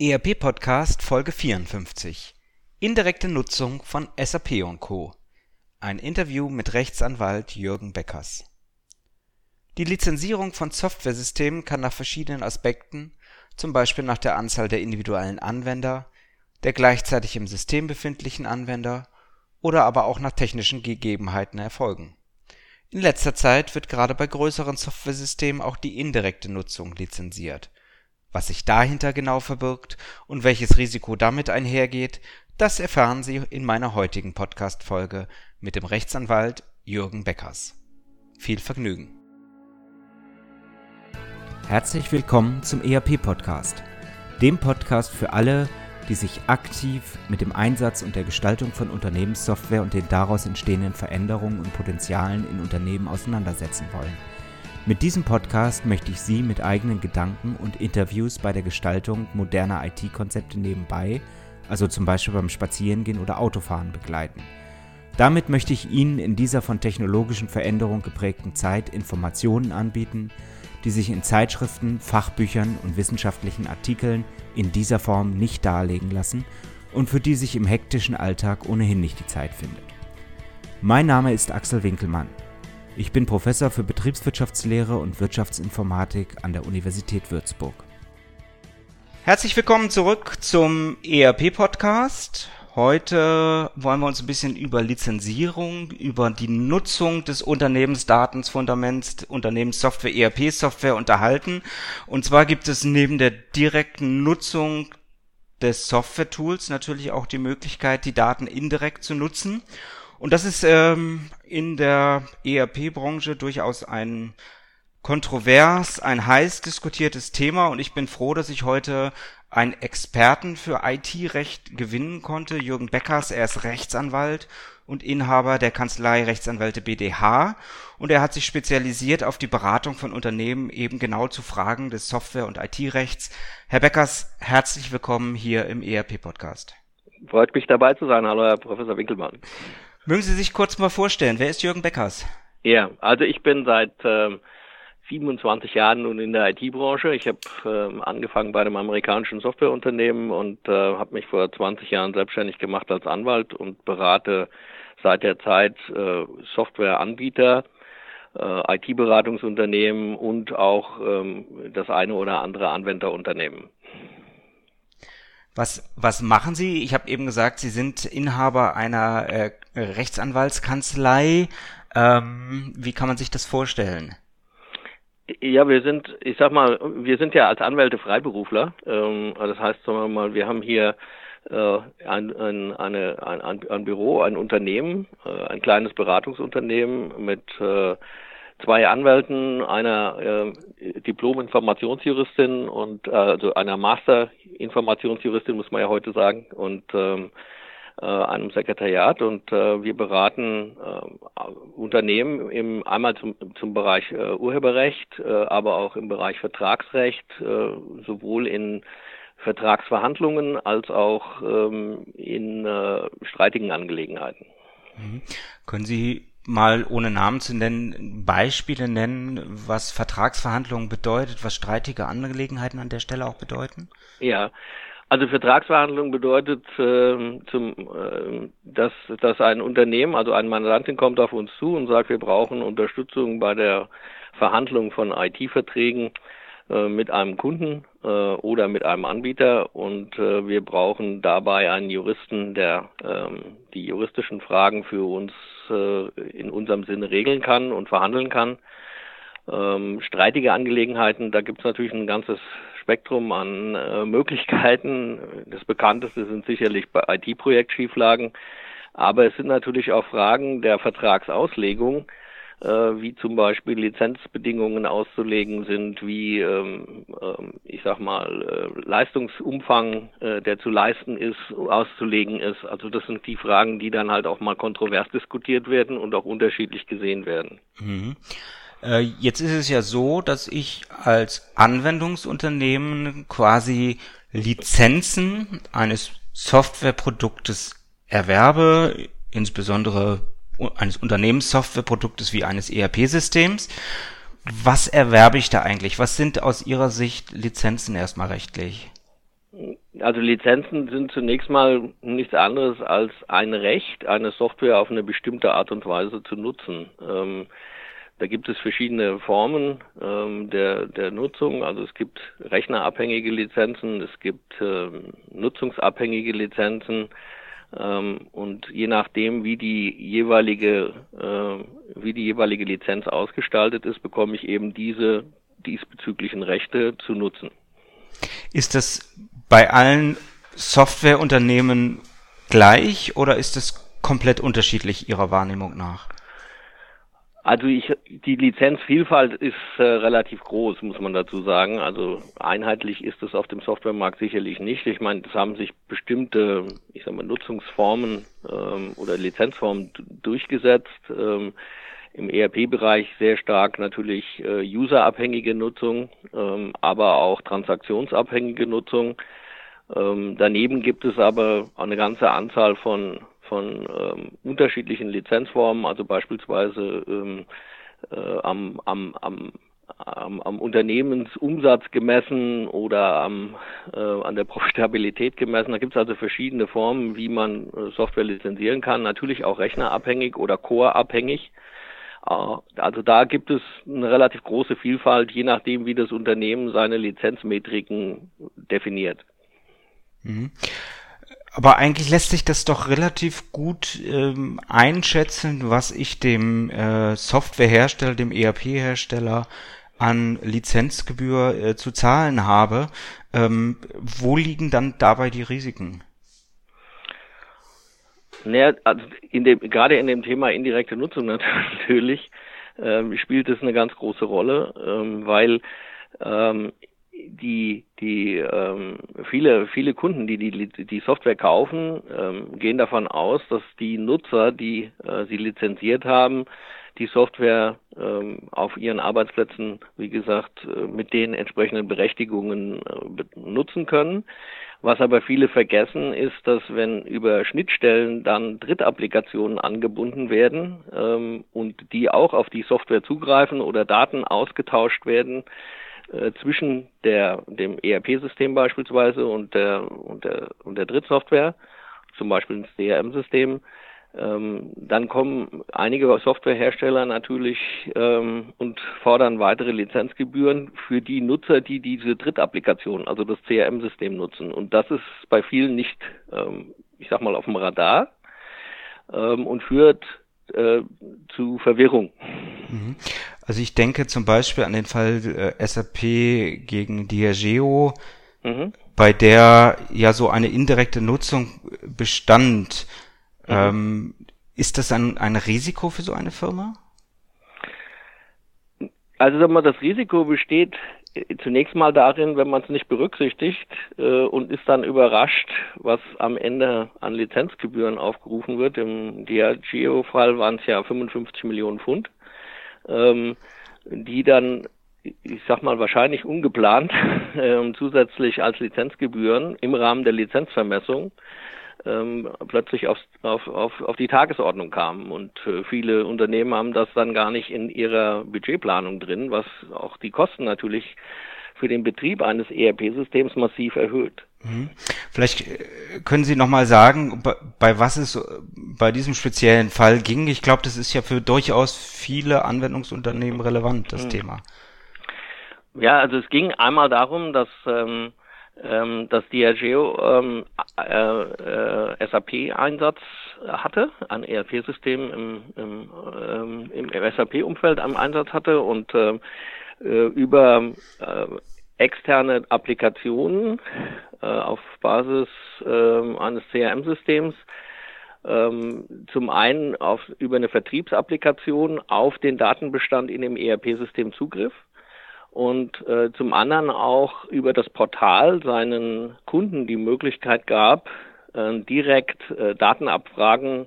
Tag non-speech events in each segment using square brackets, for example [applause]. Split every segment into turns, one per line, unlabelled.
ERP Podcast Folge 54 Indirekte Nutzung von SAP und Co. Ein Interview mit Rechtsanwalt Jürgen Beckers. Die Lizenzierung von Softwaresystemen kann nach verschiedenen Aspekten, zum Beispiel nach der Anzahl der individuellen Anwender, der gleichzeitig im System befindlichen Anwender oder aber auch nach technischen Gegebenheiten erfolgen. In letzter Zeit wird gerade bei größeren Softwaresystemen auch die indirekte Nutzung lizenziert was sich dahinter genau verbirgt und welches Risiko damit einhergeht, das erfahren Sie in meiner heutigen Podcast-Folge mit dem Rechtsanwalt Jürgen Beckers. Viel Vergnügen! Herzlich willkommen zum ERP-Podcast, dem Podcast für alle, die sich aktiv mit dem Einsatz und der Gestaltung von Unternehmenssoftware und den daraus entstehenden Veränderungen und Potenzialen in Unternehmen auseinandersetzen wollen – mit diesem Podcast möchte ich Sie mit eigenen Gedanken und Interviews bei der Gestaltung moderner IT-Konzepte nebenbei, also zum Beispiel beim Spazierengehen oder Autofahren, begleiten. Damit möchte ich Ihnen in dieser von technologischen Veränderungen geprägten Zeit Informationen anbieten, die sich in Zeitschriften, Fachbüchern und wissenschaftlichen Artikeln in dieser Form nicht darlegen lassen und für die sich im hektischen Alltag ohnehin nicht die Zeit findet. Mein Name ist Axel Winkelmann. Ich bin Professor für Betriebswirtschaftslehre und Wirtschaftsinformatik an der Universität Würzburg. Herzlich willkommen zurück zum ERP-Podcast. Heute wollen wir uns ein bisschen über Lizenzierung, über die Nutzung des Unternehmensdatensfundaments, Unternehmenssoftware, ERP-Software unterhalten. Und zwar gibt es neben der direkten Nutzung des Software-Tools natürlich auch die Möglichkeit, die Daten indirekt zu nutzen. Und das ist ähm, in der ERP-Branche durchaus ein kontrovers, ein heiß diskutiertes Thema und ich bin froh, dass ich heute einen Experten für IT-Recht gewinnen konnte, Jürgen Beckers. Er ist Rechtsanwalt und Inhaber der Kanzlei Rechtsanwälte BDH und er hat sich spezialisiert auf die Beratung von Unternehmen eben genau zu Fragen des Software- und IT-Rechts. Herr Beckers, herzlich willkommen hier im ERP-Podcast.
Freut mich dabei zu sein. Hallo, Herr Professor Winkelmann.
Mögen Sie sich kurz mal vorstellen, wer ist Jürgen Beckers?
Ja, also ich bin seit ähm, 27 Jahren nun in der IT-Branche. Ich habe ähm, angefangen bei einem amerikanischen Softwareunternehmen und äh, habe mich vor 20 Jahren selbstständig gemacht als Anwalt und berate seit der Zeit äh, Softwareanbieter, äh, IT-Beratungsunternehmen und auch ähm, das eine oder andere Anwenderunternehmen.
Was, was machen Sie? Ich habe eben gesagt, Sie sind Inhaber einer äh, Rechtsanwaltskanzlei. Ähm, wie kann man sich das vorstellen?
Ja, wir sind, ich sag mal, wir sind ja als Anwälte Freiberufler. Ähm, das heißt, sagen wir mal, wir haben hier äh, ein, ein, eine, ein, ein Büro, ein Unternehmen, äh, ein kleines Beratungsunternehmen mit äh, zwei Anwälten, einer äh, Diplom-Informationsjuristin und äh, also einer Master-Informationsjuristin, muss man ja heute sagen, und ähm, äh, einem Sekretariat und äh, wir beraten äh, Unternehmen im einmal zum, zum Bereich äh, Urheberrecht, äh, aber auch im Bereich Vertragsrecht, äh, sowohl in Vertragsverhandlungen als auch ähm, in äh, streitigen Angelegenheiten.
Mhm. Können Sie mal ohne Namen zu nennen, Beispiele nennen, was Vertragsverhandlungen bedeutet, was streitige Angelegenheiten an der Stelle auch bedeuten?
Ja, also Vertragsverhandlungen bedeutet, äh, zum, äh, dass, dass ein Unternehmen, also ein Mandantin kommt auf uns zu und sagt, wir brauchen Unterstützung bei der Verhandlung von IT-Verträgen äh, mit einem Kunden äh, oder mit einem Anbieter und äh, wir brauchen dabei einen Juristen, der ähm, die juristischen Fragen für uns äh, in unserem Sinne regeln kann und verhandeln kann. Ähm, streitige Angelegenheiten, da gibt es natürlich ein ganzes Spektrum an äh, Möglichkeiten. Das bekannteste sind sicherlich bei IT-Projektschieflagen, aber es sind natürlich auch Fragen der Vertragsauslegung, äh, wie zum Beispiel Lizenzbedingungen auszulegen sind, wie ähm, ähm, ich sag mal äh, Leistungsumfang, äh, der zu leisten ist, auszulegen ist. Also das sind die Fragen, die dann halt auch mal kontrovers diskutiert werden und auch unterschiedlich gesehen werden.
Mhm. Äh, jetzt ist es ja so, dass ich als Anwendungsunternehmen quasi Lizenzen eines Softwareproduktes erwerbe, insbesondere eines Unternehmenssoftwareproduktes wie eines ERP-Systems. Was erwerbe ich da eigentlich? Was sind aus Ihrer Sicht Lizenzen erstmal rechtlich?
Also Lizenzen sind zunächst mal nichts anderes als ein Recht, eine Software auf eine bestimmte Art und Weise zu nutzen. Ähm, da gibt es verschiedene Formen ähm, der, der Nutzung. Also es gibt rechnerabhängige Lizenzen, es gibt ähm, nutzungsabhängige Lizenzen ähm, und je nachdem, wie die jeweilige äh, wie die jeweilige Lizenz ausgestaltet ist, bekomme ich eben diese diesbezüglichen Rechte zu nutzen.
Ist das bei allen Softwareunternehmen gleich oder ist es komplett unterschiedlich Ihrer Wahrnehmung nach?
Also ich, die Lizenzvielfalt ist äh, relativ groß, muss man dazu sagen. Also einheitlich ist es auf dem Softwaremarkt sicherlich nicht. Ich meine, es haben sich bestimmte, ich sag mal, Nutzungsformen ähm, oder Lizenzformen durchgesetzt. Ähm, Im ERP-Bereich sehr stark natürlich äh, userabhängige Nutzung, ähm, aber auch transaktionsabhängige Nutzung. Ähm, daneben gibt es aber eine ganze Anzahl von von ähm, unterschiedlichen Lizenzformen, also beispielsweise ähm, äh, am, am, am, am, am Unternehmensumsatz gemessen oder am, äh, an der Profitabilität gemessen. Da gibt es also verschiedene Formen, wie man äh, Software lizenzieren kann, natürlich auch rechnerabhängig oder core-abhängig. Äh, also da gibt es eine relativ große Vielfalt, je nachdem, wie das Unternehmen seine Lizenzmetriken definiert.
Mhm. Aber eigentlich lässt sich das doch relativ gut ähm, einschätzen, was ich dem äh, Softwarehersteller, dem ERP-Hersteller an Lizenzgebühr äh, zu zahlen habe. Ähm, wo liegen dann dabei die Risiken?
Naja, also in dem, gerade in dem Thema indirekte Nutzung [laughs] natürlich ähm, spielt es eine ganz große Rolle, ähm, weil ähm, die, die ähm, viele, viele Kunden, die die, die Software kaufen, ähm, gehen davon aus, dass die Nutzer, die äh, sie lizenziert haben, die Software ähm, auf ihren Arbeitsplätzen, wie gesagt, äh, mit den entsprechenden Berechtigungen äh, nutzen können. Was aber viele vergessen, ist, dass wenn über Schnittstellen dann Drittapplikationen angebunden werden ähm, und die auch auf die Software zugreifen oder Daten ausgetauscht werden, äh, zwischen der, dem ERP-System beispielsweise und der, und der, und der Drittsoftware, zum Beispiel ins CRM-System, ähm, dann kommen einige Softwarehersteller natürlich ähm, und fordern weitere Lizenzgebühren für die Nutzer, die diese Drittapplikation, also das CRM-System nutzen. Und das ist bei vielen nicht, ähm, ich sag mal, auf dem Radar ähm, und führt äh, zu Verwirrung.
Mhm. Also ich denke zum Beispiel an den Fall äh, SAP gegen Diageo, mhm. bei der ja so eine indirekte Nutzung bestand. Mhm. Ähm, ist das ein, ein Risiko für so eine Firma?
Also sag mal, das Risiko besteht zunächst mal darin, wenn man es nicht berücksichtigt äh, und ist dann überrascht, was am Ende an Lizenzgebühren aufgerufen wird. Im Diageo-Fall waren es ja 55 Millionen Pfund, ähm, die dann, ich sag mal, wahrscheinlich ungeplant [laughs] äh, zusätzlich als Lizenzgebühren im Rahmen der Lizenzvermessung ähm, plötzlich aufs, auf, auf, auf die Tagesordnung kamen. Und äh, viele Unternehmen haben das dann gar nicht in ihrer Budgetplanung drin, was auch die Kosten natürlich für den Betrieb eines ERP-Systems massiv erhöht.
Mhm. Vielleicht äh, können Sie nochmal sagen, bei, bei was es bei diesem speziellen Fall ging. Ich glaube, das ist ja für durchaus viele Anwendungsunternehmen relevant, das mhm. Thema.
Ja, also es ging einmal darum, dass ähm, ähm, dass Diageo ähm, äh, äh, SAP-Einsatz hatte, ein ERP-System im, im, ähm, im SAP-Umfeld am Einsatz hatte und äh, äh, über äh, externe Applikationen äh, auf Basis äh, eines CRM-Systems ähm, zum einen auf, über eine Vertriebsapplikation auf den Datenbestand in dem ERP-System Zugriff und äh, zum anderen auch über das Portal seinen Kunden die Möglichkeit gab, äh, direkt äh, Datenabfragen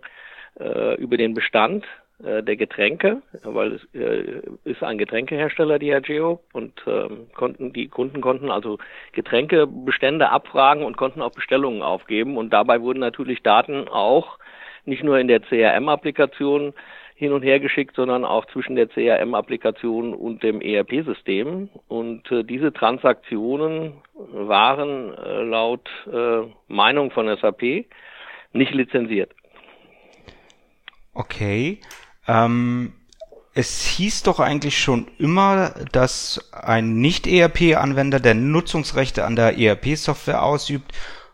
äh, über den Bestand äh, der Getränke, weil es äh, ist ein Getränkehersteller Diageo und äh, konnten die Kunden konnten also Getränkebestände abfragen und konnten auch Bestellungen aufgeben. Und dabei wurden natürlich Daten auch nicht nur in der CRM-Applikation hin und her geschickt, sondern auch zwischen der CRM-Applikation und dem ERP-System. Und äh, diese Transaktionen waren äh, laut äh, Meinung von SAP nicht lizenziert.
Okay. Ähm, es hieß doch eigentlich schon immer, dass ein Nicht-ERP-Anwender, der Nutzungsrechte an der ERP-Software ausübt,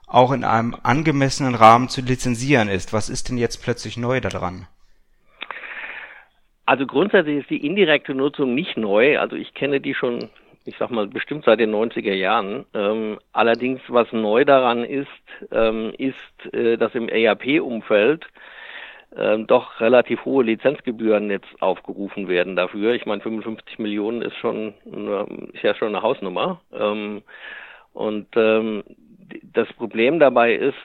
auch in einem angemessenen Rahmen zu lizenzieren ist. Was ist denn jetzt plötzlich neu daran?
Also grundsätzlich ist die indirekte Nutzung nicht neu. Also ich kenne die schon, ich sag mal, bestimmt seit den 90er Jahren. Ähm, allerdings, was neu daran ist, ähm, ist, äh, dass im ERP-Umfeld ähm, doch relativ hohe Lizenzgebühren jetzt aufgerufen werden dafür. Ich meine, 55 Millionen ist schon ist ja schon eine Hausnummer. Ähm, und ähm, das Problem dabei ist,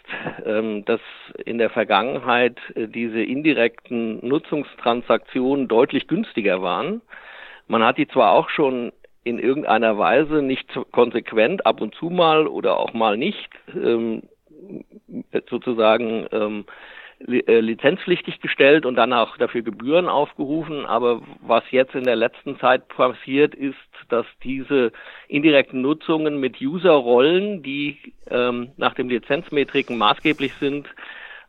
ähm, dass in der Vergangenheit äh, diese indirekten Nutzungstransaktionen deutlich günstiger waren. Man hat die zwar auch schon in irgendeiner Weise nicht konsequent ab und zu mal oder auch mal nicht ähm, sozusagen ähm, äh, lizenzpflichtig gestellt und dann auch dafür Gebühren aufgerufen. Aber was jetzt in der letzten Zeit passiert, ist, dass diese indirekten Nutzungen mit User-Rollen, die ähm, nach den Lizenzmetriken maßgeblich sind,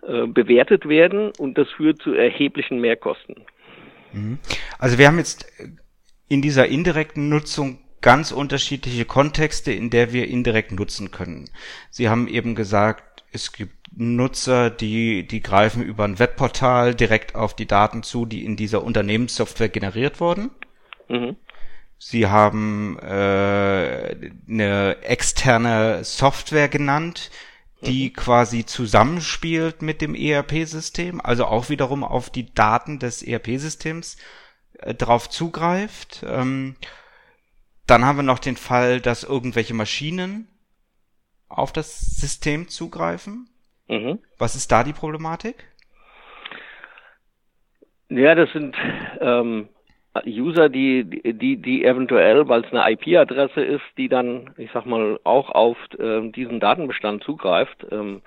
äh, bewertet werden und das führt zu erheblichen Mehrkosten.
Mhm. Also wir haben jetzt in dieser indirekten Nutzung ganz unterschiedliche Kontexte, in der wir indirekt nutzen können. Sie haben eben gesagt, es gibt Nutzer, die, die greifen über ein Webportal direkt auf die Daten zu, die in dieser Unternehmenssoftware generiert wurden. Mhm. Sie haben äh, eine externe Software genannt, die mhm. quasi zusammenspielt mit dem ERP-System, also auch wiederum auf die Daten des ERP-Systems äh, drauf zugreift. Ähm, dann haben wir noch den Fall, dass irgendwelche Maschinen auf das System zugreifen. Mhm. Was ist da die Problematik?
Ja, das sind ähm, User, die, die, die eventuell, weil es eine IP-Adresse ist, die dann, ich sag mal, auch auf ähm, diesen Datenbestand zugreift. Ähm,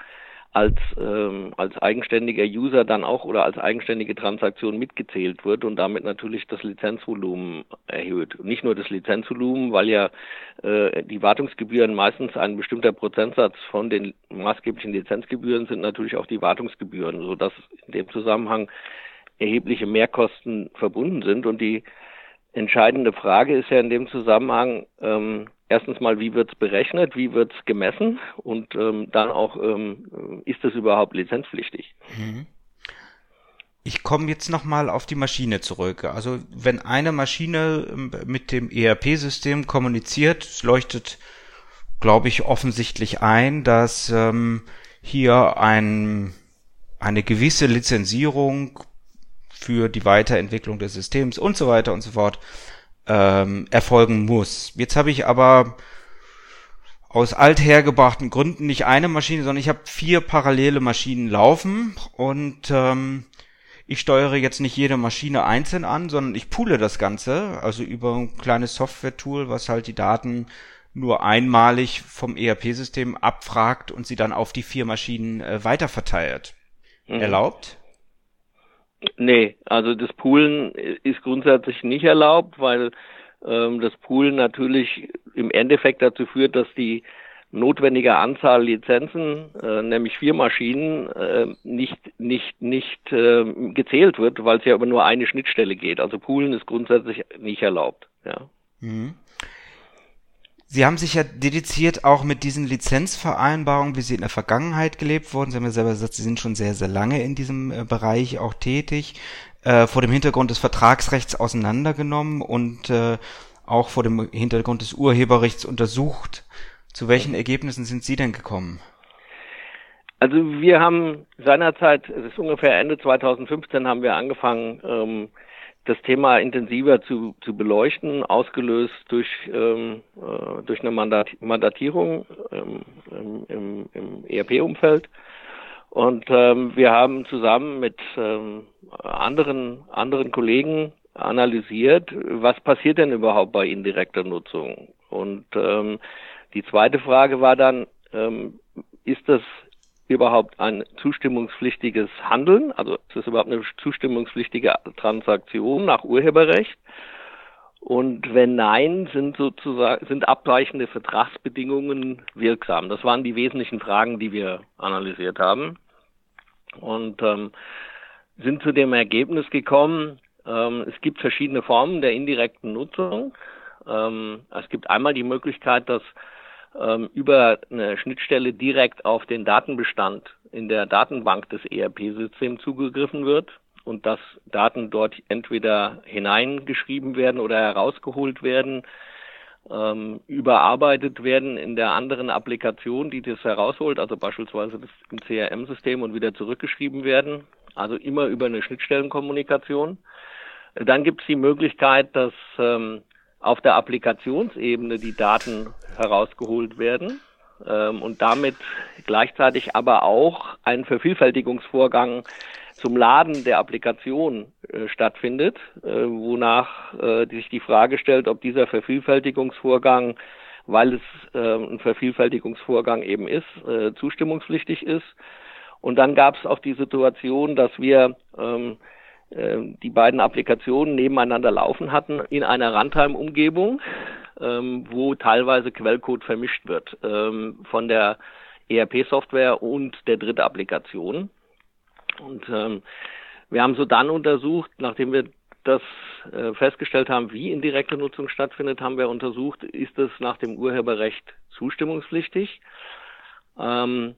als, ähm, als eigenständiger User dann auch oder als eigenständige Transaktion mitgezählt wird und damit natürlich das Lizenzvolumen erhöht. Nicht nur das Lizenzvolumen, weil ja äh, die Wartungsgebühren meistens ein bestimmter Prozentsatz von den maßgeblichen Lizenzgebühren sind natürlich auch die Wartungsgebühren, sodass in dem Zusammenhang erhebliche Mehrkosten verbunden sind und die entscheidende Frage ist ja in dem Zusammenhang, ähm, erstens mal, wie wird es berechnet, wie wird es gemessen und ähm, dann auch, ähm, ist es überhaupt lizenzpflichtig? Mhm.
Ich komme jetzt nochmal auf die Maschine zurück. Also wenn eine Maschine ähm, mit dem ERP-System kommuniziert, es leuchtet, glaube ich, offensichtlich ein, dass ähm, hier ein, eine gewisse Lizenzierung für die Weiterentwicklung des Systems und so weiter und so fort ähm, erfolgen muss. Jetzt habe ich aber aus althergebrachten Gründen nicht eine Maschine, sondern ich habe vier parallele Maschinen laufen und ähm, ich steuere jetzt nicht jede Maschine einzeln an, sondern ich poole das Ganze, also über ein kleines Software-Tool, was halt die Daten nur einmalig vom ERP-System abfragt und sie dann auf die vier Maschinen äh, weiterverteilt. Mhm. Erlaubt?
Nee, also das Poolen ist grundsätzlich nicht erlaubt, weil ähm, das Poolen natürlich im Endeffekt dazu führt, dass die notwendige Anzahl Lizenzen, äh, nämlich vier Maschinen, äh, nicht nicht nicht äh, gezählt wird, weil es ja über nur eine Schnittstelle geht. Also Poolen ist grundsätzlich nicht erlaubt. Ja. Mhm.
Sie haben sich ja dediziert auch mit diesen Lizenzvereinbarungen, wie sie in der Vergangenheit gelebt wurden. Sie haben ja selber gesagt, Sie sind schon sehr, sehr lange in diesem äh, Bereich auch tätig, äh, vor dem Hintergrund des Vertragsrechts auseinandergenommen und äh, auch vor dem Hintergrund des Urheberrechts untersucht. Zu welchen Ergebnissen sind Sie denn gekommen?
Also wir haben seinerzeit, es ist ungefähr Ende 2015, haben wir angefangen, ähm, das Thema intensiver zu, zu beleuchten, ausgelöst durch, ähm, äh, durch eine Mandat Mandatierung ähm, im, im, ERP-Umfeld. Und ähm, wir haben zusammen mit ähm, anderen, anderen Kollegen analysiert, was passiert denn überhaupt bei indirekter Nutzung. Und ähm, die zweite Frage war dann, ähm, ist das überhaupt ein zustimmungspflichtiges Handeln? Also ist es überhaupt eine zustimmungspflichtige Transaktion nach Urheberrecht? Und wenn nein, sind sozusagen sind abweichende Vertragsbedingungen wirksam. Das waren die wesentlichen Fragen, die wir analysiert haben und ähm, sind zu dem Ergebnis gekommen. Ähm, es gibt verschiedene Formen der indirekten Nutzung. Ähm, es gibt einmal die Möglichkeit, dass ähm, über eine Schnittstelle direkt auf den Datenbestand in der Datenbank des ERP-Systems zugegriffen wird und dass Daten dort entweder hineingeschrieben werden oder herausgeholt werden, ähm, überarbeitet werden in der anderen Applikation, die das herausholt, also beispielsweise im CRM-System und wieder zurückgeschrieben werden, also immer über eine Schnittstellenkommunikation. Dann gibt es die Möglichkeit, dass ähm, auf der Applikationsebene die Daten herausgeholt werden ähm, und damit gleichzeitig aber auch ein Vervielfältigungsvorgang zum Laden der Applikation äh, stattfindet, äh, wonach äh, sich die Frage stellt, ob dieser Vervielfältigungsvorgang, weil es äh, ein Vervielfältigungsvorgang eben ist, äh, zustimmungspflichtig ist. Und dann gab es auch die Situation, dass wir ähm, äh, die beiden Applikationen nebeneinander laufen hatten in einer Runtime-Umgebung, ähm, wo teilweise Quellcode vermischt wird ähm, von der ERP-Software und der dritte Applikation. Und ähm, wir haben so dann untersucht, nachdem wir das äh, festgestellt haben, wie indirekte Nutzung stattfindet, haben wir untersucht, ist es nach dem Urheberrecht zustimmungspflichtig. Ähm,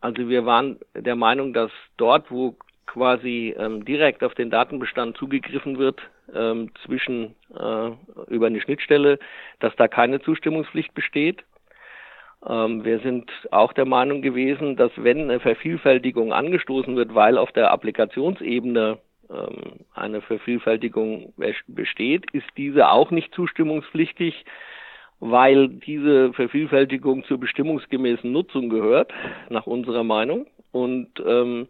also wir waren der Meinung, dass dort, wo quasi ähm, direkt auf den Datenbestand zugegriffen wird, ähm, zwischen äh, über eine Schnittstelle, dass da keine Zustimmungspflicht besteht. Ähm, wir sind auch der Meinung gewesen, dass wenn eine Vervielfältigung angestoßen wird, weil auf der Applikationsebene ähm, eine Vervielfältigung besteht, ist diese auch nicht zustimmungspflichtig, weil diese Vervielfältigung zur bestimmungsgemäßen Nutzung gehört, nach unserer Meinung. Und ähm,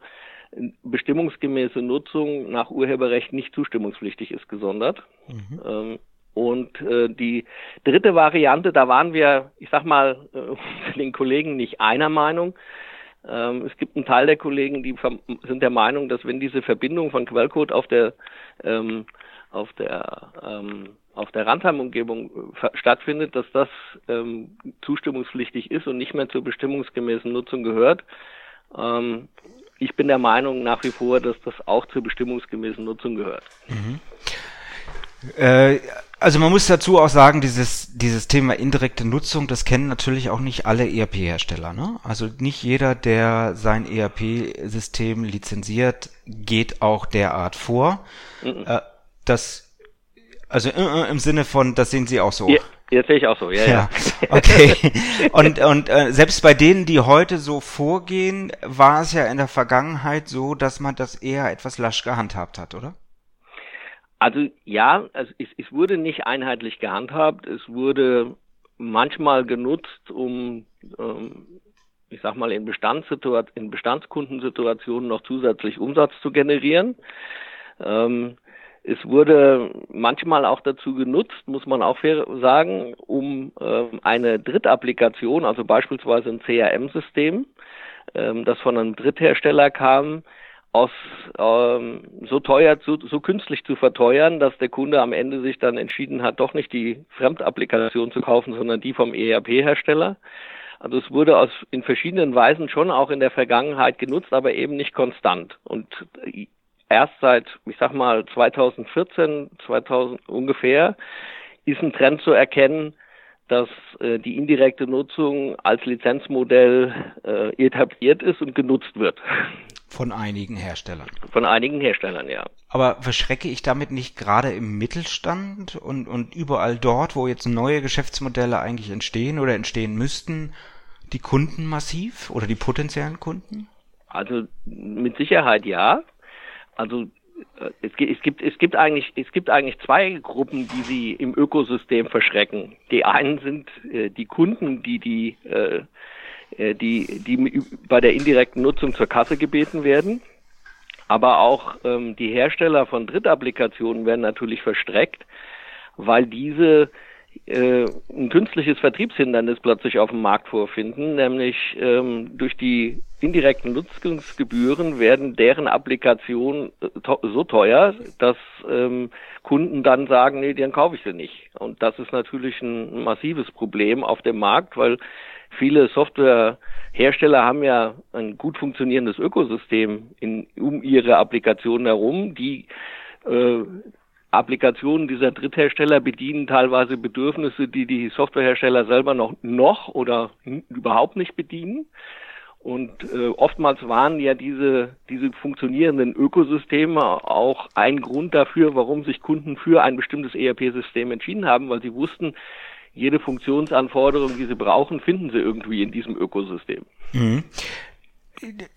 bestimmungsgemäße Nutzung nach Urheberrecht nicht zustimmungspflichtig ist gesondert. Mhm. Ähm, und äh, die dritte Variante, da waren wir, ich sag mal, äh, [laughs] den Kollegen nicht einer Meinung. Ähm, es gibt einen Teil der Kollegen, die sind der Meinung, dass wenn diese Verbindung von Quellcode auf der ähm, auf der ähm, auf der Runtime-Umgebung äh, stattfindet, dass das ähm, zustimmungspflichtig ist und nicht mehr zur bestimmungsgemäßen Nutzung gehört. Ähm, ich bin der Meinung nach wie vor, dass das auch zur bestimmungsgemäßen Nutzung gehört.
Mhm. Äh, also man muss dazu auch sagen, dieses, dieses Thema indirekte Nutzung, das kennen natürlich auch nicht alle ERP-Hersteller. Ne? Also nicht jeder, der sein ERP-System lizenziert, geht auch derart vor. Mhm. Äh, das, also äh, im Sinne von, das sehen Sie auch so.
Ja, jetzt sehe ich auch so, ja, ja. ja.
Okay. und und äh, selbst bei denen, die heute so vorgehen, war es ja in der Vergangenheit so, dass man das eher etwas lasch gehandhabt hat, oder?
Also ja, es, es wurde nicht einheitlich gehandhabt. Es wurde manchmal genutzt, um, ähm, ich sag mal, in, in Bestandskundensituationen noch zusätzlich Umsatz zu generieren. Ähm, es wurde manchmal auch dazu genutzt, muss man auch sagen, um ähm, eine Drittapplikation, also beispielsweise ein CRM-System, ähm, das von einem Dritthersteller kam, aus ähm, so teuer zu, so künstlich zu verteuern, dass der Kunde am Ende sich dann entschieden hat, doch nicht die Fremdapplikation zu kaufen, sondern die vom ERP-Hersteller. Also es wurde aus in verschiedenen Weisen schon auch in der Vergangenheit genutzt, aber eben nicht konstant. Und erst seit, ich sag mal, 2014, 2000 ungefähr, ist ein Trend zu erkennen, dass äh, die indirekte Nutzung als Lizenzmodell äh, etabliert ist und genutzt wird.
Von einigen Herstellern.
Von einigen Herstellern, ja.
Aber verschrecke ich damit nicht gerade im Mittelstand und, und überall dort, wo jetzt neue Geschäftsmodelle eigentlich entstehen oder entstehen müssten, die Kunden massiv oder die potenziellen Kunden?
Also mit Sicherheit ja. Also äh, es, es, gibt es gibt eigentlich es gibt eigentlich zwei Gruppen, die sie im Ökosystem verschrecken. Die einen sind äh, die Kunden, die die äh, äh, die, die bei der indirekten Nutzung zur Kasse gebeten werden. Aber auch ähm, die Hersteller von Drittapplikationen werden natürlich verstreckt, weil diese äh, ein künstliches Vertriebshindernis plötzlich auf dem Markt vorfinden, nämlich ähm, durch die indirekten Nutzungsgebühren werden deren Applikationen äh, so teuer, dass ähm, Kunden dann sagen, nee, dann kaufe ich sie nicht. Und das ist natürlich ein massives Problem auf dem Markt, weil viele Softwarehersteller haben ja ein gut funktionierendes Ökosystem in, um ihre Applikationen herum, die äh, Applikationen dieser Dritthersteller bedienen teilweise Bedürfnisse, die die Softwarehersteller selber noch, noch oder überhaupt nicht bedienen. Und äh, oftmals waren ja diese, diese funktionierenden Ökosysteme auch ein Grund dafür, warum sich Kunden für ein bestimmtes ERP-System entschieden haben, weil sie wussten, jede Funktionsanforderung, die sie brauchen, finden sie irgendwie in diesem Ökosystem. Mhm.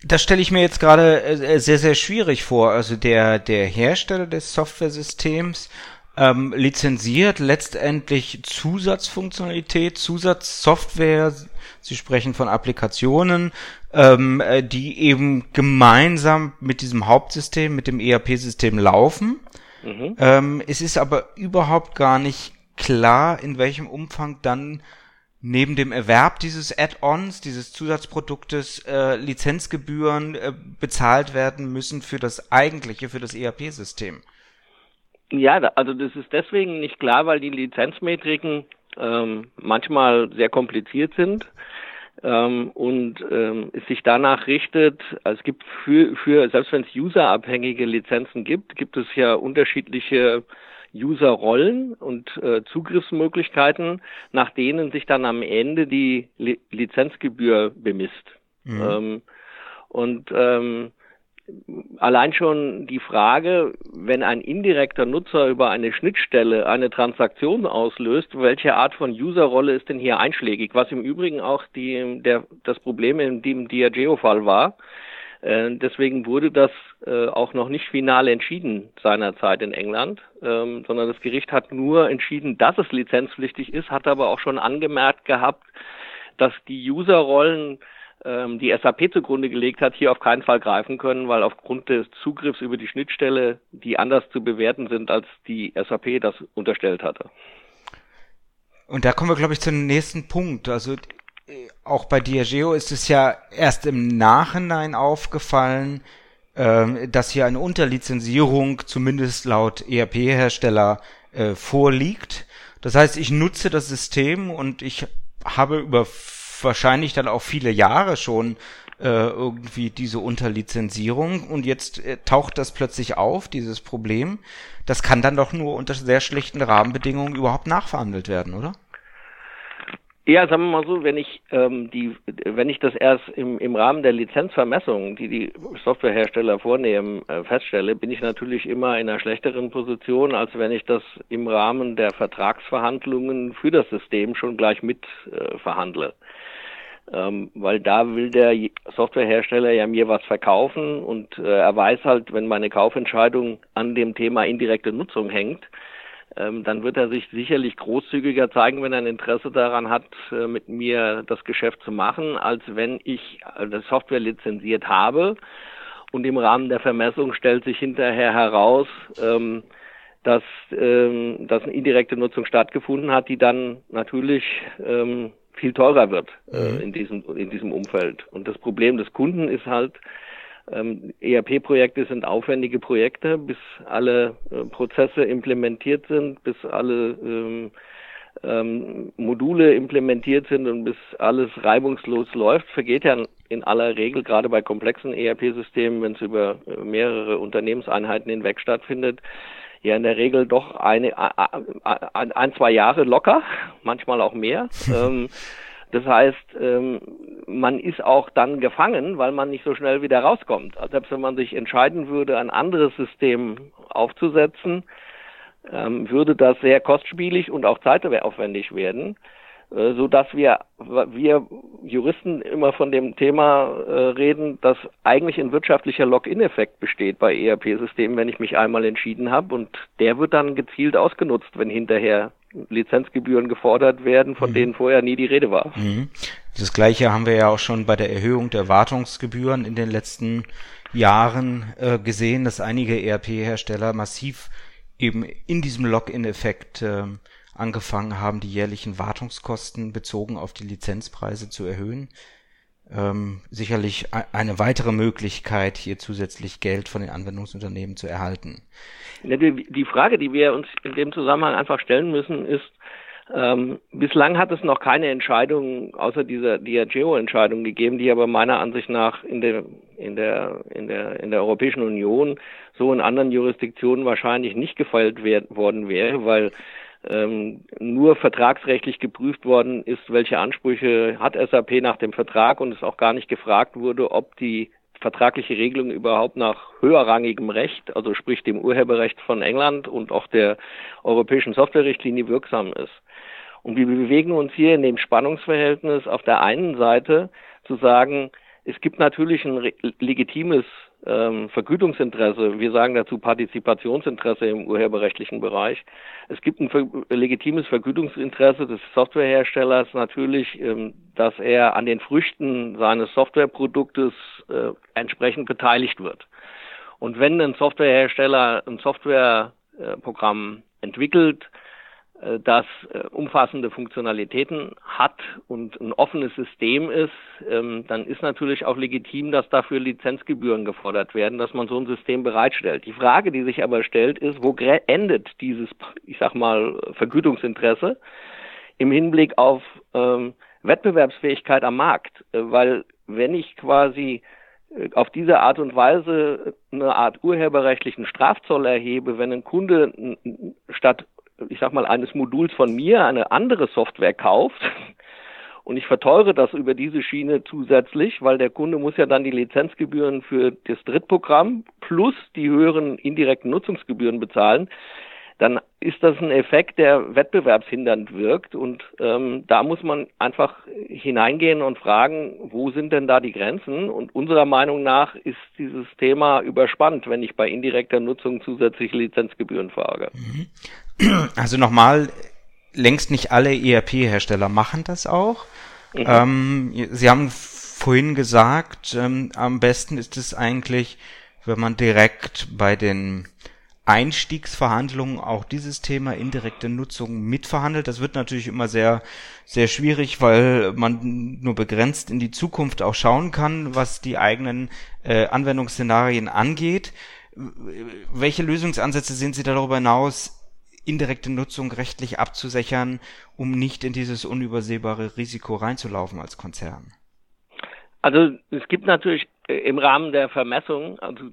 Das stelle ich mir jetzt gerade äh, sehr, sehr schwierig vor. Also der, der Hersteller des Softwaresystems ähm, lizenziert letztendlich Zusatzfunktionalität, Zusatzsoftware. Sie sprechen von Applikationen, ähm, äh, die eben gemeinsam mit diesem Hauptsystem, mit dem ERP-System laufen. Mhm. Ähm, es ist aber überhaupt gar nicht klar, in welchem Umfang dann neben dem Erwerb dieses Add-ons, dieses Zusatzproduktes, äh, Lizenzgebühren äh, bezahlt werden müssen für das eigentliche, für das ERP-System.
Ja, also das ist deswegen nicht klar, weil die Lizenzmetriken ähm, manchmal sehr kompliziert sind ähm, und ähm, es sich danach richtet, also es gibt für, für selbst wenn es userabhängige Lizenzen gibt, gibt es ja unterschiedliche User-Rollen und äh, Zugriffsmöglichkeiten, nach denen sich dann am Ende die Li Lizenzgebühr bemisst. Mhm. Ähm, und ähm, allein schon die Frage, wenn ein indirekter Nutzer über eine Schnittstelle eine Transaktion auslöst, welche Art von Userrolle ist denn hier einschlägig? Was im Übrigen auch die, der, das Problem in dem Diageo-Fall war. Äh, deswegen wurde das äh, auch noch nicht final entschieden seinerzeit in England, ähm, sondern das Gericht hat nur entschieden, dass es lizenzpflichtig ist, hat aber auch schon angemerkt gehabt, dass die Userrollen ähm, die SAP zugrunde gelegt hat, hier auf keinen Fall greifen können, weil aufgrund des Zugriffs über die Schnittstelle die anders zu bewerten sind, als die SAP das unterstellt hatte.
Und da kommen wir, glaube ich, zum nächsten Punkt. Also auch bei Diageo ist es ja erst im Nachhinein aufgefallen, äh, dass hier eine Unterlizenzierung zumindest laut ERP-Hersteller äh, vorliegt. Das heißt, ich nutze das System und ich habe über wahrscheinlich dann auch viele Jahre schon äh, irgendwie diese Unterlizenzierung und jetzt äh, taucht das plötzlich auf, dieses Problem. Das kann dann doch nur unter sehr schlechten Rahmenbedingungen überhaupt nachverhandelt werden, oder?
Ja, sagen wir mal so, wenn ich ähm, die, wenn ich das erst im, im Rahmen der Lizenzvermessung, die die Softwarehersteller vornehmen, äh, feststelle, bin ich natürlich immer in einer schlechteren Position, als wenn ich das im Rahmen der Vertragsverhandlungen für das System schon gleich mit äh, verhandle. Ähm, weil da will der Softwarehersteller ja mir was verkaufen und äh, er weiß halt, wenn meine Kaufentscheidung an dem Thema indirekte Nutzung hängt, dann wird er sich sicherlich großzügiger zeigen, wenn er ein Interesse daran hat, äh, mit mir das Geschäft zu machen, als wenn ich äh, das Software lizenziert habe. Und im Rahmen der Vermessung stellt sich hinterher heraus, ähm, dass, ähm, dass eine indirekte Nutzung stattgefunden hat, die dann natürlich ähm, viel teurer wird äh, mhm. in diesem in diesem Umfeld. Und das Problem des Kunden ist halt, ähm, ERP-Projekte sind aufwendige Projekte, bis alle äh, Prozesse implementiert sind, bis alle ähm, ähm, Module implementiert sind und bis alles reibungslos läuft, vergeht ja in aller Regel, gerade bei komplexen ERP-Systemen, wenn es über äh, mehrere Unternehmenseinheiten hinweg stattfindet, ja in der Regel doch eine, ein, ein zwei Jahre locker, [laughs] manchmal auch mehr. [laughs] ähm, das heißt, ähm, man ist auch dann gefangen, weil man nicht so schnell wieder rauskommt. Also selbst wenn man sich entscheiden würde, ein anderes System aufzusetzen, ähm, würde das sehr kostspielig und auch zeitaufwendig werden, äh, so dass wir, wir Juristen immer von dem Thema äh, reden, dass eigentlich ein wirtschaftlicher Lock-in-Effekt besteht bei ERP-Systemen, wenn ich mich einmal entschieden habe und der wird dann gezielt ausgenutzt, wenn hinterher Lizenzgebühren gefordert werden, von mhm. denen vorher nie die Rede war. Mhm.
Das gleiche haben wir ja auch schon bei der Erhöhung der Wartungsgebühren in den letzten Jahren äh, gesehen, dass einige ERP-Hersteller massiv eben in diesem Lock-in-Effekt äh, angefangen haben, die jährlichen Wartungskosten bezogen auf die Lizenzpreise zu erhöhen. Ähm, sicherlich eine weitere Möglichkeit, hier zusätzlich Geld von den Anwendungsunternehmen zu erhalten.
Die Frage, die wir uns in dem Zusammenhang einfach stellen müssen, ist, ähm, bislang hat es noch keine Entscheidung außer dieser Diageo-Entscheidung gegeben, die aber meiner Ansicht nach in der, in der, in der, in der Europäischen Union so in anderen Jurisdiktionen wahrscheinlich nicht gefeilt worden wäre, weil ähm, nur vertragsrechtlich geprüft worden ist, welche Ansprüche hat SAP nach dem Vertrag und es auch gar nicht gefragt wurde, ob die vertragliche Regelung überhaupt nach höherrangigem Recht, also sprich dem Urheberrecht von England und auch der europäischen Softwarerichtlinie wirksam ist. Und wir bewegen uns hier in dem Spannungsverhältnis auf der einen Seite zu sagen, es gibt natürlich ein legitimes ähm, Vergütungsinteresse, wir sagen dazu Partizipationsinteresse im urheberrechtlichen Bereich. Es gibt ein ver legitimes Vergütungsinteresse des Softwareherstellers natürlich, ähm, dass er an den Früchten seines Softwareproduktes äh, entsprechend beteiligt wird. Und wenn ein Softwarehersteller ein Softwareprogramm entwickelt, das äh, umfassende Funktionalitäten hat und ein offenes System ist, ähm, dann ist natürlich auch legitim, dass dafür Lizenzgebühren gefordert werden, dass man so ein System bereitstellt. Die Frage, die sich aber stellt, ist, wo endet dieses, ich sag mal, Vergütungsinteresse im Hinblick auf ähm, Wettbewerbsfähigkeit am Markt? Äh, weil wenn ich quasi auf diese Art und Weise eine Art urheberrechtlichen Strafzoll erhebe, wenn ein Kunde statt ich sag mal, eines Moduls von mir eine andere Software kauft und ich verteure das über diese Schiene zusätzlich, weil der Kunde muss ja dann die Lizenzgebühren für das Drittprogramm plus die höheren indirekten Nutzungsgebühren bezahlen, dann ist das ein Effekt, der wettbewerbshindernd wirkt. Und ähm, da muss man einfach hineingehen und fragen, wo sind denn da die Grenzen? Und unserer Meinung nach ist dieses Thema überspannt, wenn ich bei indirekter Nutzung zusätzliche Lizenzgebühren frage. [clears throat]
Also nochmal, längst nicht alle ERP-Hersteller machen das auch. Mhm. Ähm, Sie haben vorhin gesagt, ähm, am besten ist es eigentlich, wenn man direkt bei den Einstiegsverhandlungen auch dieses Thema indirekte Nutzung mitverhandelt. Das wird natürlich immer sehr, sehr schwierig, weil man nur begrenzt in die Zukunft auch schauen kann, was die eigenen äh, Anwendungsszenarien angeht. Welche Lösungsansätze sehen Sie darüber hinaus, indirekte Nutzung rechtlich abzusichern, um nicht in dieses unübersehbare Risiko reinzulaufen als Konzern?
Also es gibt natürlich äh, im Rahmen der Vermessung, also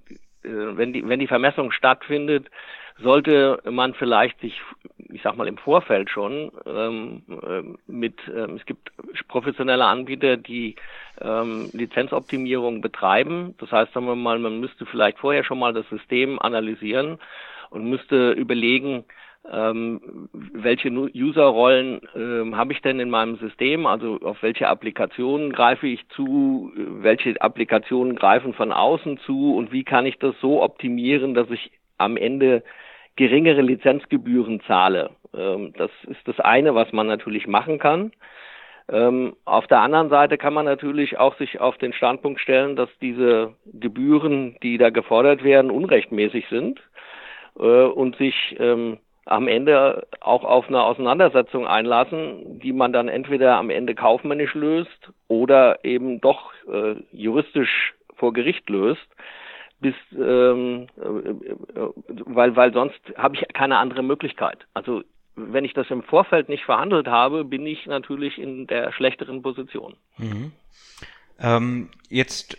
äh, wenn die, wenn die Vermessung stattfindet, sollte man vielleicht sich, ich sag mal im Vorfeld schon ähm, äh, mit, ähm, es gibt professionelle Anbieter, die ähm, Lizenzoptimierung betreiben. Das heißt, sagen wir mal, man müsste vielleicht vorher schon mal das System analysieren und müsste überlegen, ähm, welche User-Rollen ähm, habe ich denn in meinem System, also auf welche Applikationen greife ich zu, welche Applikationen greifen von außen zu und wie kann ich das so optimieren, dass ich am Ende geringere Lizenzgebühren zahle. Ähm, das ist das eine, was man natürlich machen kann. Ähm, auf der anderen Seite kann man natürlich auch sich auf den Standpunkt stellen, dass diese Gebühren, die da gefordert werden, unrechtmäßig sind äh, und sich ähm, am Ende auch auf eine Auseinandersetzung einlassen, die man dann entweder am Ende kaufmännisch löst oder eben doch äh, juristisch vor Gericht löst, bis ähm, äh, weil weil sonst habe ich keine andere Möglichkeit. Also wenn ich das im Vorfeld nicht verhandelt habe, bin ich natürlich in der schlechteren Position.
Mhm. Ähm, jetzt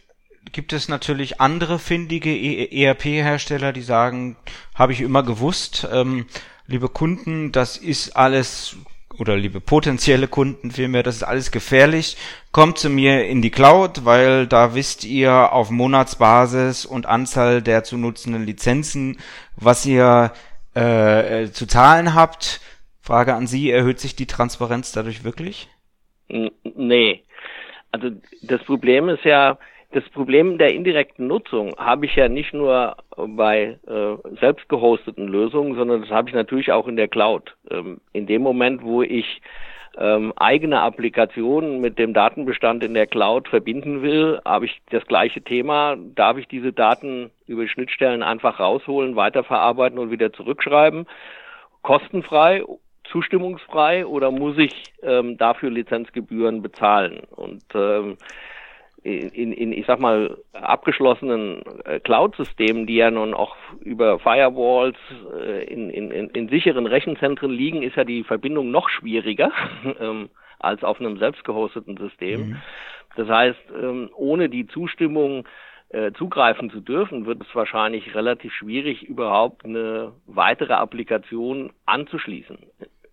gibt es natürlich andere findige ERP-Hersteller, die sagen, habe ich immer gewusst. Ähm, liebe Kunden, das ist alles oder liebe potenzielle Kunden vielmehr, das ist alles gefährlich. Kommt zu mir in die Cloud, weil da wisst ihr auf Monatsbasis und Anzahl der zu nutzenden Lizenzen, was ihr äh, zu zahlen habt. Frage an Sie, erhöht sich die Transparenz dadurch wirklich?
Nee. Also das Problem ist ja, das Problem der indirekten Nutzung habe ich ja nicht nur bei äh, selbst gehosteten Lösungen, sondern das habe ich natürlich auch in der Cloud. Ähm, in dem Moment, wo ich ähm, eigene Applikationen mit dem Datenbestand in der Cloud verbinden will, habe ich das gleiche Thema. Darf ich diese Daten über Schnittstellen einfach rausholen, weiterverarbeiten und wieder zurückschreiben? Kostenfrei, zustimmungsfrei oder muss ich ähm, dafür Lizenzgebühren bezahlen? Und ähm, in, in, ich sag mal, abgeschlossenen äh, Cloud-Systemen, die ja nun auch über Firewalls äh, in, in, in, in sicheren Rechenzentren liegen, ist ja die Verbindung noch schwieriger [laughs] ähm, als auf einem selbst gehosteten System. Mhm. Das heißt, ähm, ohne die Zustimmung äh, zugreifen zu dürfen, wird es wahrscheinlich relativ schwierig, überhaupt eine weitere Applikation anzuschließen.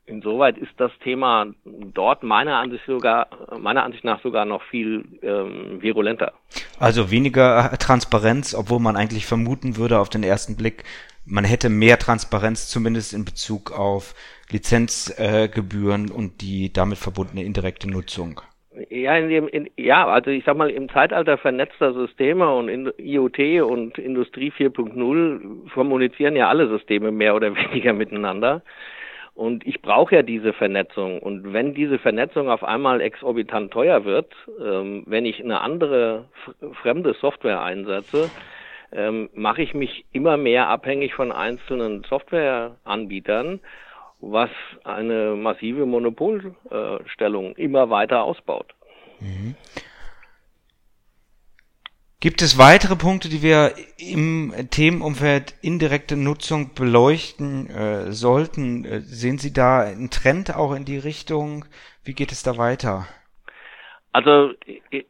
Insoweit ist das Thema dort meiner Ansicht sogar, meiner Ansicht nach sogar noch viel ähm, virulenter.
Also weniger Transparenz, obwohl man eigentlich vermuten würde auf den ersten Blick, man hätte mehr Transparenz zumindest in Bezug auf Lizenzgebühren äh, und die damit verbundene indirekte Nutzung.
Ja, in dem, in, ja, also ich sag mal, im Zeitalter vernetzter Systeme und in IoT und Industrie 4.0 kommunizieren ja alle Systeme mehr oder [laughs] weniger miteinander. Und ich brauche ja diese Vernetzung. Und wenn diese Vernetzung auf einmal exorbitant teuer wird, ähm, wenn ich eine andere fremde Software einsetze, ähm, mache ich mich immer mehr abhängig von einzelnen Softwareanbietern was eine massive Monopolstellung immer weiter ausbaut. Mhm.
Gibt es weitere Punkte, die wir im Themenumfeld indirekte Nutzung beleuchten äh, sollten? Äh, sehen Sie da einen Trend auch in die Richtung? Wie geht es da weiter?
Also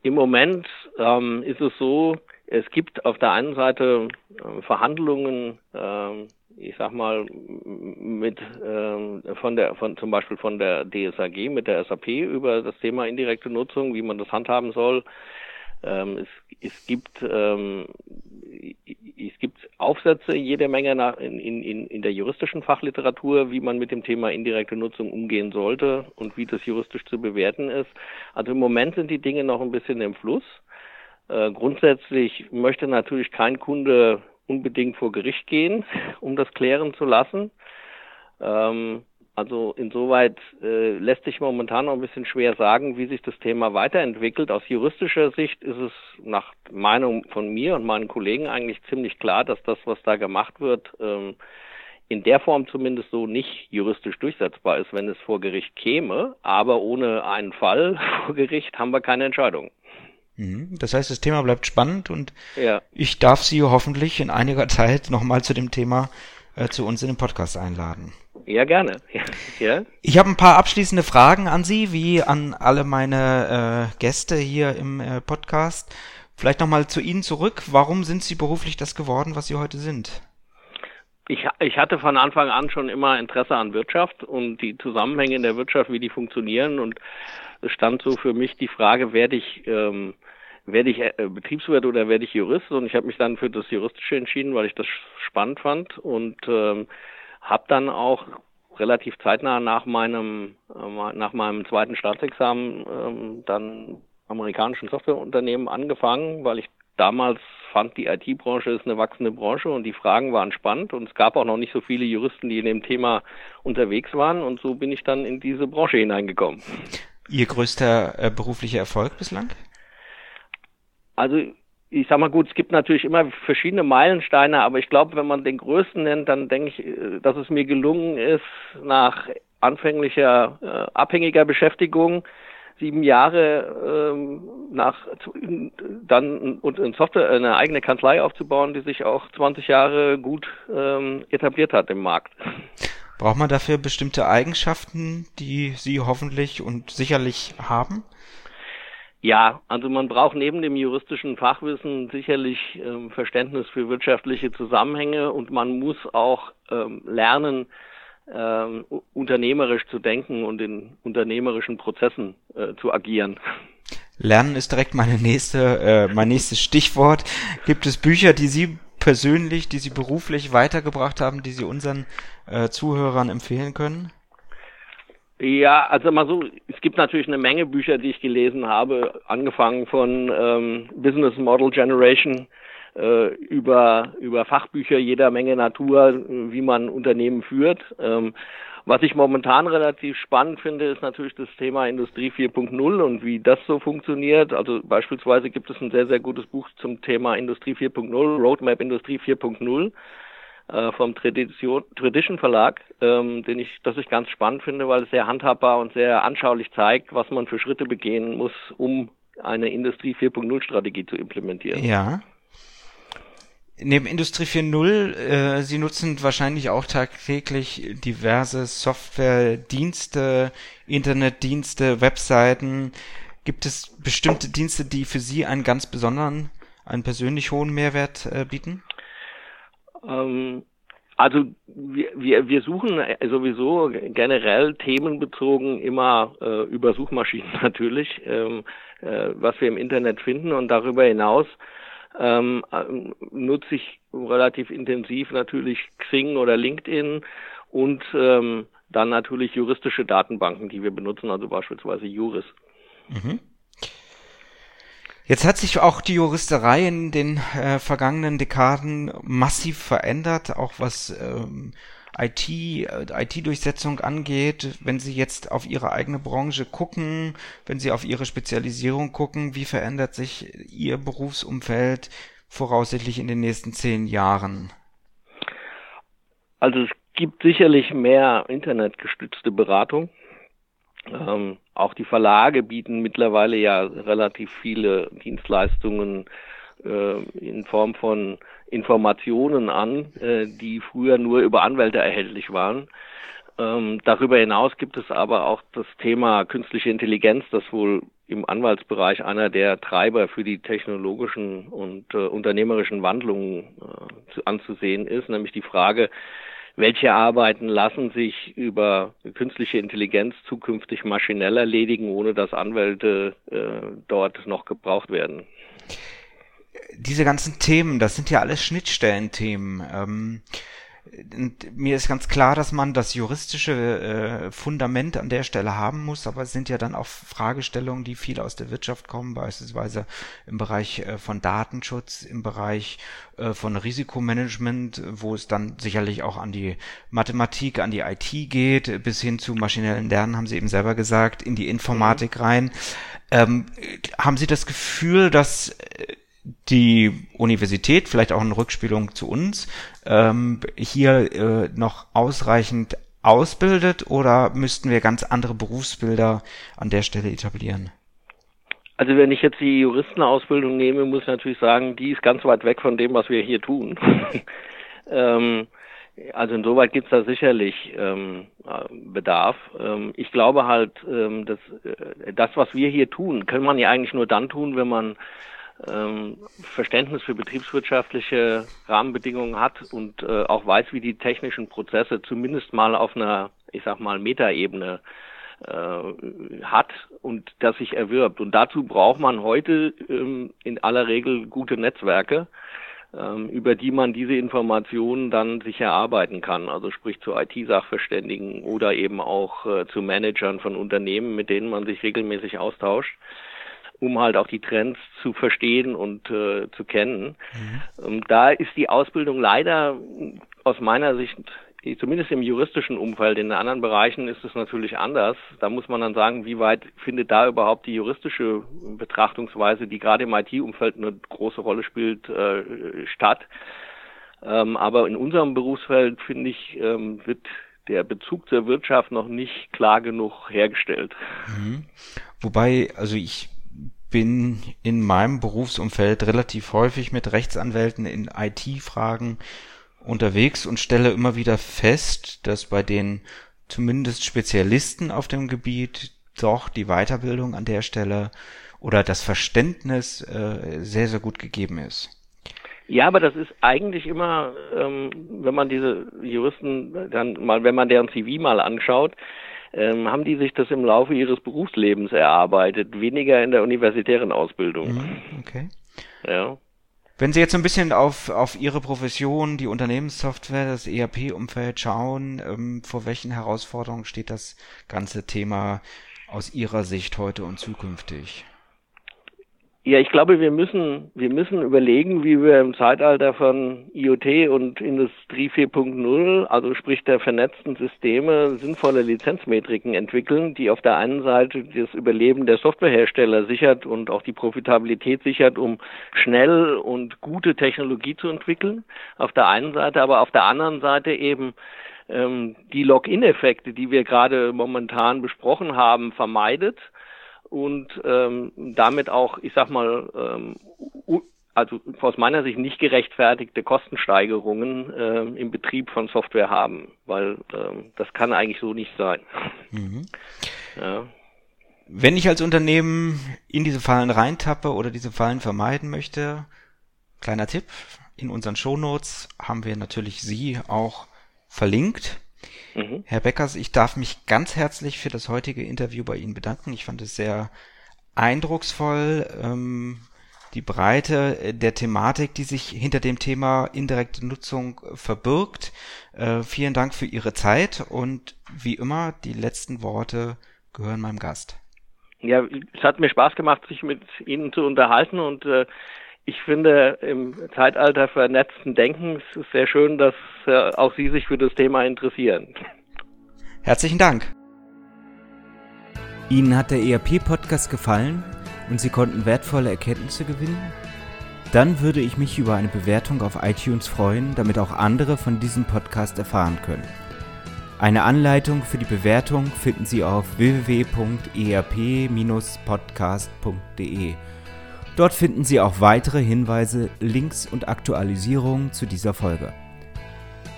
im Moment ähm, ist es so, es gibt auf der einen Seite äh, Verhandlungen ähm, ich sag mal, mit ähm, von der von zum Beispiel von der DSAG mit der SAP über das Thema indirekte Nutzung, wie man das handhaben soll. Ähm, es, es gibt ähm, es gibt Aufsätze jede Menge nach, in, in, in der juristischen Fachliteratur, wie man mit dem Thema indirekte Nutzung umgehen sollte und wie das juristisch zu bewerten ist. Also im Moment sind die Dinge noch ein bisschen im Fluss. Äh, grundsätzlich möchte natürlich kein Kunde unbedingt vor Gericht gehen, [laughs] um das klären zu lassen. Ähm, also insoweit äh, lässt sich momentan noch ein bisschen schwer sagen, wie sich das Thema weiterentwickelt. Aus juristischer Sicht ist es nach Meinung von mir und meinen Kollegen eigentlich ziemlich klar, dass das, was da gemacht wird, ähm, in der Form zumindest so nicht juristisch durchsetzbar ist, wenn es vor Gericht käme. Aber ohne einen Fall [laughs] vor Gericht haben wir keine Entscheidung.
Mhm. Das heißt, das Thema bleibt spannend und ja. ich darf Sie hoffentlich in einiger [laughs] Zeit nochmal zu dem Thema äh, zu uns in den Podcast einladen.
Ja, gerne. [laughs] Ja.
Ich habe ein paar abschließende Fragen an Sie, wie an alle meine äh, Gäste hier im äh, Podcast. Vielleicht nochmal zu Ihnen zurück. Warum sind Sie beruflich das geworden, was Sie heute sind?
Ich, ich hatte von Anfang an schon immer Interesse an Wirtschaft und die Zusammenhänge in der Wirtschaft, wie die funktionieren. Und es stand so für mich die Frage, werde ich ähm, werde ich äh, Betriebswirt oder werde ich Jurist? Und ich habe mich dann für das Juristische entschieden, weil ich das spannend fand und ähm, habe dann auch relativ zeitnah nach meinem äh, nach meinem zweiten Staatsexamen ähm, dann amerikanischen Softwareunternehmen angefangen, weil ich damals fand, die IT-Branche ist eine wachsende Branche und die Fragen waren spannend und es gab auch noch nicht so viele Juristen, die in dem Thema unterwegs waren und so bin ich dann in diese Branche hineingekommen.
Ihr größter äh, beruflicher Erfolg bislang?
Also ich sag mal gut, es gibt natürlich immer verschiedene Meilensteine, aber ich glaube, wenn man den größten nennt, dann denke ich, äh, dass es mir gelungen ist, nach anfänglicher äh, abhängiger Beschäftigung sieben Jahre ähm, nach dann und in Software eine eigene Kanzlei aufzubauen, die sich auch 20 Jahre gut ähm, etabliert hat im Markt.
Braucht man dafür bestimmte Eigenschaften, die Sie hoffentlich und sicherlich haben?
Ja, also man braucht neben dem juristischen Fachwissen sicherlich ähm, Verständnis für wirtschaftliche Zusammenhänge und man muss auch ähm, lernen, ähm, unternehmerisch zu denken und in unternehmerischen Prozessen äh, zu agieren.
Lernen ist direkt meine nächste, äh, mein nächstes Stichwort. Gibt es Bücher, die Sie persönlich, die Sie beruflich weitergebracht haben, die Sie unseren äh, Zuhörern empfehlen können?
Ja, also mal so, es gibt natürlich eine Menge Bücher, die ich gelesen habe, angefangen von ähm, Business Model Generation äh, über, über Fachbücher jeder Menge Natur, wie man Unternehmen führt. Ähm, was ich momentan relativ spannend finde, ist natürlich das Thema Industrie 4.0 und wie das so funktioniert. Also beispielsweise gibt es ein sehr, sehr gutes Buch zum Thema Industrie 4.0, Roadmap Industrie 4.0 äh, vom Tradition, Tradition Verlag, ähm, den ich, das ich ganz spannend finde, weil es sehr handhabbar und sehr anschaulich zeigt, was man für Schritte begehen muss, um eine Industrie 4.0 Strategie zu implementieren.
Ja. Neben Industrie 4.0, äh, Sie nutzen wahrscheinlich auch tagtäglich diverse Softwaredienste, Internetdienste, Webseiten. Gibt es bestimmte Dienste, die für Sie einen ganz besonderen, einen persönlich hohen Mehrwert äh, bieten?
Ähm, also wir, wir, wir suchen sowieso generell themenbezogen immer äh, über Suchmaschinen [laughs] natürlich, ähm, äh, was wir im Internet finden und darüber hinaus ähm, nutze ich relativ intensiv natürlich Xing oder LinkedIn und ähm, dann natürlich juristische Datenbanken, die wir benutzen, also beispielsweise Juris. Mhm.
Jetzt hat sich auch die Juristerei in den äh, vergangenen Dekaden massiv verändert, auch was ähm, IT, äh, IT-Durchsetzung angeht. Wenn Sie jetzt auf Ihre eigene Branche gucken, wenn Sie auf Ihre Spezialisierung gucken, wie verändert sich Ihr Berufsumfeld voraussichtlich in den nächsten zehn Jahren?
Also es gibt sicherlich mehr internetgestützte Beratung. Ähm, auch die Verlage bieten mittlerweile ja relativ viele Dienstleistungen äh, in Form von Informationen an, äh, die früher nur über Anwälte erhältlich waren. Ähm, darüber hinaus gibt es aber auch das Thema künstliche Intelligenz, das wohl im Anwaltsbereich einer der Treiber für die technologischen und äh, unternehmerischen Wandlungen äh, zu, anzusehen ist, nämlich die Frage, welche Arbeiten lassen sich über künstliche Intelligenz zukünftig maschinell erledigen, ohne dass Anwälte äh, dort noch gebraucht werden?
Diese ganzen Themen, das sind ja alles Schnittstellenthemen. Ähm und mir ist ganz klar, dass man das juristische äh, Fundament an der Stelle haben muss, aber es sind ja dann auch Fragestellungen, die viel aus der Wirtschaft kommen, beispielsweise im Bereich äh, von Datenschutz, im Bereich äh, von Risikomanagement, wo es dann sicherlich auch an die Mathematik, an die IT geht, bis hin zu maschinellen Lernen, haben Sie eben selber gesagt, in die Informatik mhm. rein. Ähm, haben Sie das Gefühl, dass äh, die Universität, vielleicht auch in Rückspielung zu uns, ähm, hier äh, noch ausreichend ausbildet oder müssten wir ganz andere Berufsbilder an der Stelle etablieren?
Also wenn ich jetzt die Juristenausbildung nehme, muss ich natürlich sagen, die ist ganz weit weg von dem, was wir hier tun. [laughs] ähm, also insoweit gibt es da sicherlich ähm, Bedarf. Ähm, ich glaube halt, ähm, dass äh, das, was wir hier tun, kann man ja eigentlich nur dann tun, wenn man Verständnis für betriebswirtschaftliche Rahmenbedingungen hat und äh, auch weiß, wie die technischen Prozesse zumindest mal auf einer, ich sag mal, Metaebene äh, hat und das sich erwirbt. Und dazu braucht man heute ähm, in aller Regel gute Netzwerke, ähm, über die man diese Informationen dann sich erarbeiten kann. Also sprich zu IT-Sachverständigen oder eben auch äh, zu Managern von Unternehmen, mit denen man sich regelmäßig austauscht um halt auch die Trends zu verstehen und äh, zu kennen. Mhm. Ähm, da ist die Ausbildung leider aus meiner Sicht zumindest im juristischen Umfeld, in anderen Bereichen ist es natürlich anders. Da muss man dann sagen, wie weit findet da überhaupt die juristische Betrachtungsweise, die gerade im IT-Umfeld eine große Rolle spielt, äh, statt. Ähm, aber in unserem Berufsfeld, finde ich, ähm, wird der Bezug zur Wirtschaft noch nicht klar genug hergestellt.
Mhm. Wobei, also ich bin in meinem Berufsumfeld relativ häufig mit Rechtsanwälten in IT-Fragen unterwegs und stelle immer wieder fest, dass bei den zumindest Spezialisten auf dem Gebiet doch die Weiterbildung an der Stelle oder das Verständnis äh, sehr, sehr gut gegeben ist.
Ja, aber das ist eigentlich immer, ähm, wenn man diese Juristen dann mal, wenn man deren CV mal anschaut, ähm, haben die sich das im Laufe ihres Berufslebens erarbeitet, weniger in der universitären Ausbildung. Mhm,
okay. Ja. Wenn Sie jetzt so ein bisschen auf, auf Ihre Profession, die Unternehmenssoftware, das ERP-Umfeld schauen, ähm, vor welchen Herausforderungen steht das ganze Thema aus Ihrer Sicht heute und zukünftig?
Ja, ich glaube, wir müssen, wir müssen überlegen, wie wir im Zeitalter von IoT und Industrie 4.0, also sprich der vernetzten Systeme, sinnvolle Lizenzmetriken entwickeln, die auf der einen Seite das Überleben der Softwarehersteller sichert und auch die Profitabilität sichert, um schnell und gute Technologie zu entwickeln. Auf der einen Seite, aber auf der anderen Seite eben ähm, die Login-Effekte, die wir gerade momentan besprochen haben, vermeidet und ähm, damit auch, ich sag mal, ähm, also aus meiner Sicht nicht gerechtfertigte Kostensteigerungen äh, im Betrieb von Software haben, weil äh, das kann eigentlich so nicht sein. Mhm.
Ja. Wenn ich als Unternehmen in diese Fallen reintappe oder diese Fallen vermeiden möchte, kleiner Tipp, in unseren Shownotes haben wir natürlich Sie auch verlinkt. Mhm. Herr Beckers, ich darf mich ganz herzlich für das heutige Interview bei Ihnen bedanken. Ich fand es sehr eindrucksvoll, ähm, die Breite der Thematik, die sich hinter dem Thema indirekte Nutzung verbirgt. Äh, vielen Dank für Ihre Zeit und wie immer, die letzten Worte gehören meinem Gast.
Ja, es hat mir Spaß gemacht, sich mit Ihnen zu unterhalten und äh, ich finde, im Zeitalter vernetzten Denkens ist es sehr schön, dass äh, auch Sie sich für das Thema interessieren.
Herzlichen Dank. Ihnen hat der ERP-Podcast gefallen und Sie konnten wertvolle Erkenntnisse gewinnen? Dann würde ich mich über eine Bewertung auf iTunes freuen, damit auch andere von diesem Podcast erfahren können. Eine Anleitung für die Bewertung finden Sie auf www.erp-podcast.de. Dort finden Sie auch weitere Hinweise, Links und Aktualisierungen zu dieser Folge.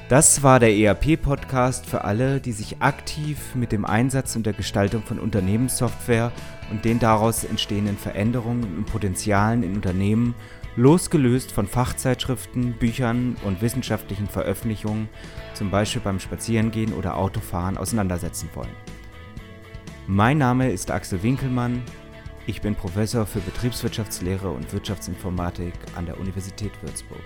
Das war der ERP-Podcast für alle, die sich aktiv mit dem Einsatz und der Gestaltung von Unternehmenssoftware und den daraus entstehenden Veränderungen und Potenzialen in Unternehmen losgelöst von Fachzeitschriften, Büchern und wissenschaftlichen Veröffentlichungen, zum Beispiel beim Spazierengehen oder Autofahren, auseinandersetzen wollen. Mein Name ist Axel Winkelmann. Ich bin Professor für Betriebswirtschaftslehre und Wirtschaftsinformatik an der Universität Würzburg.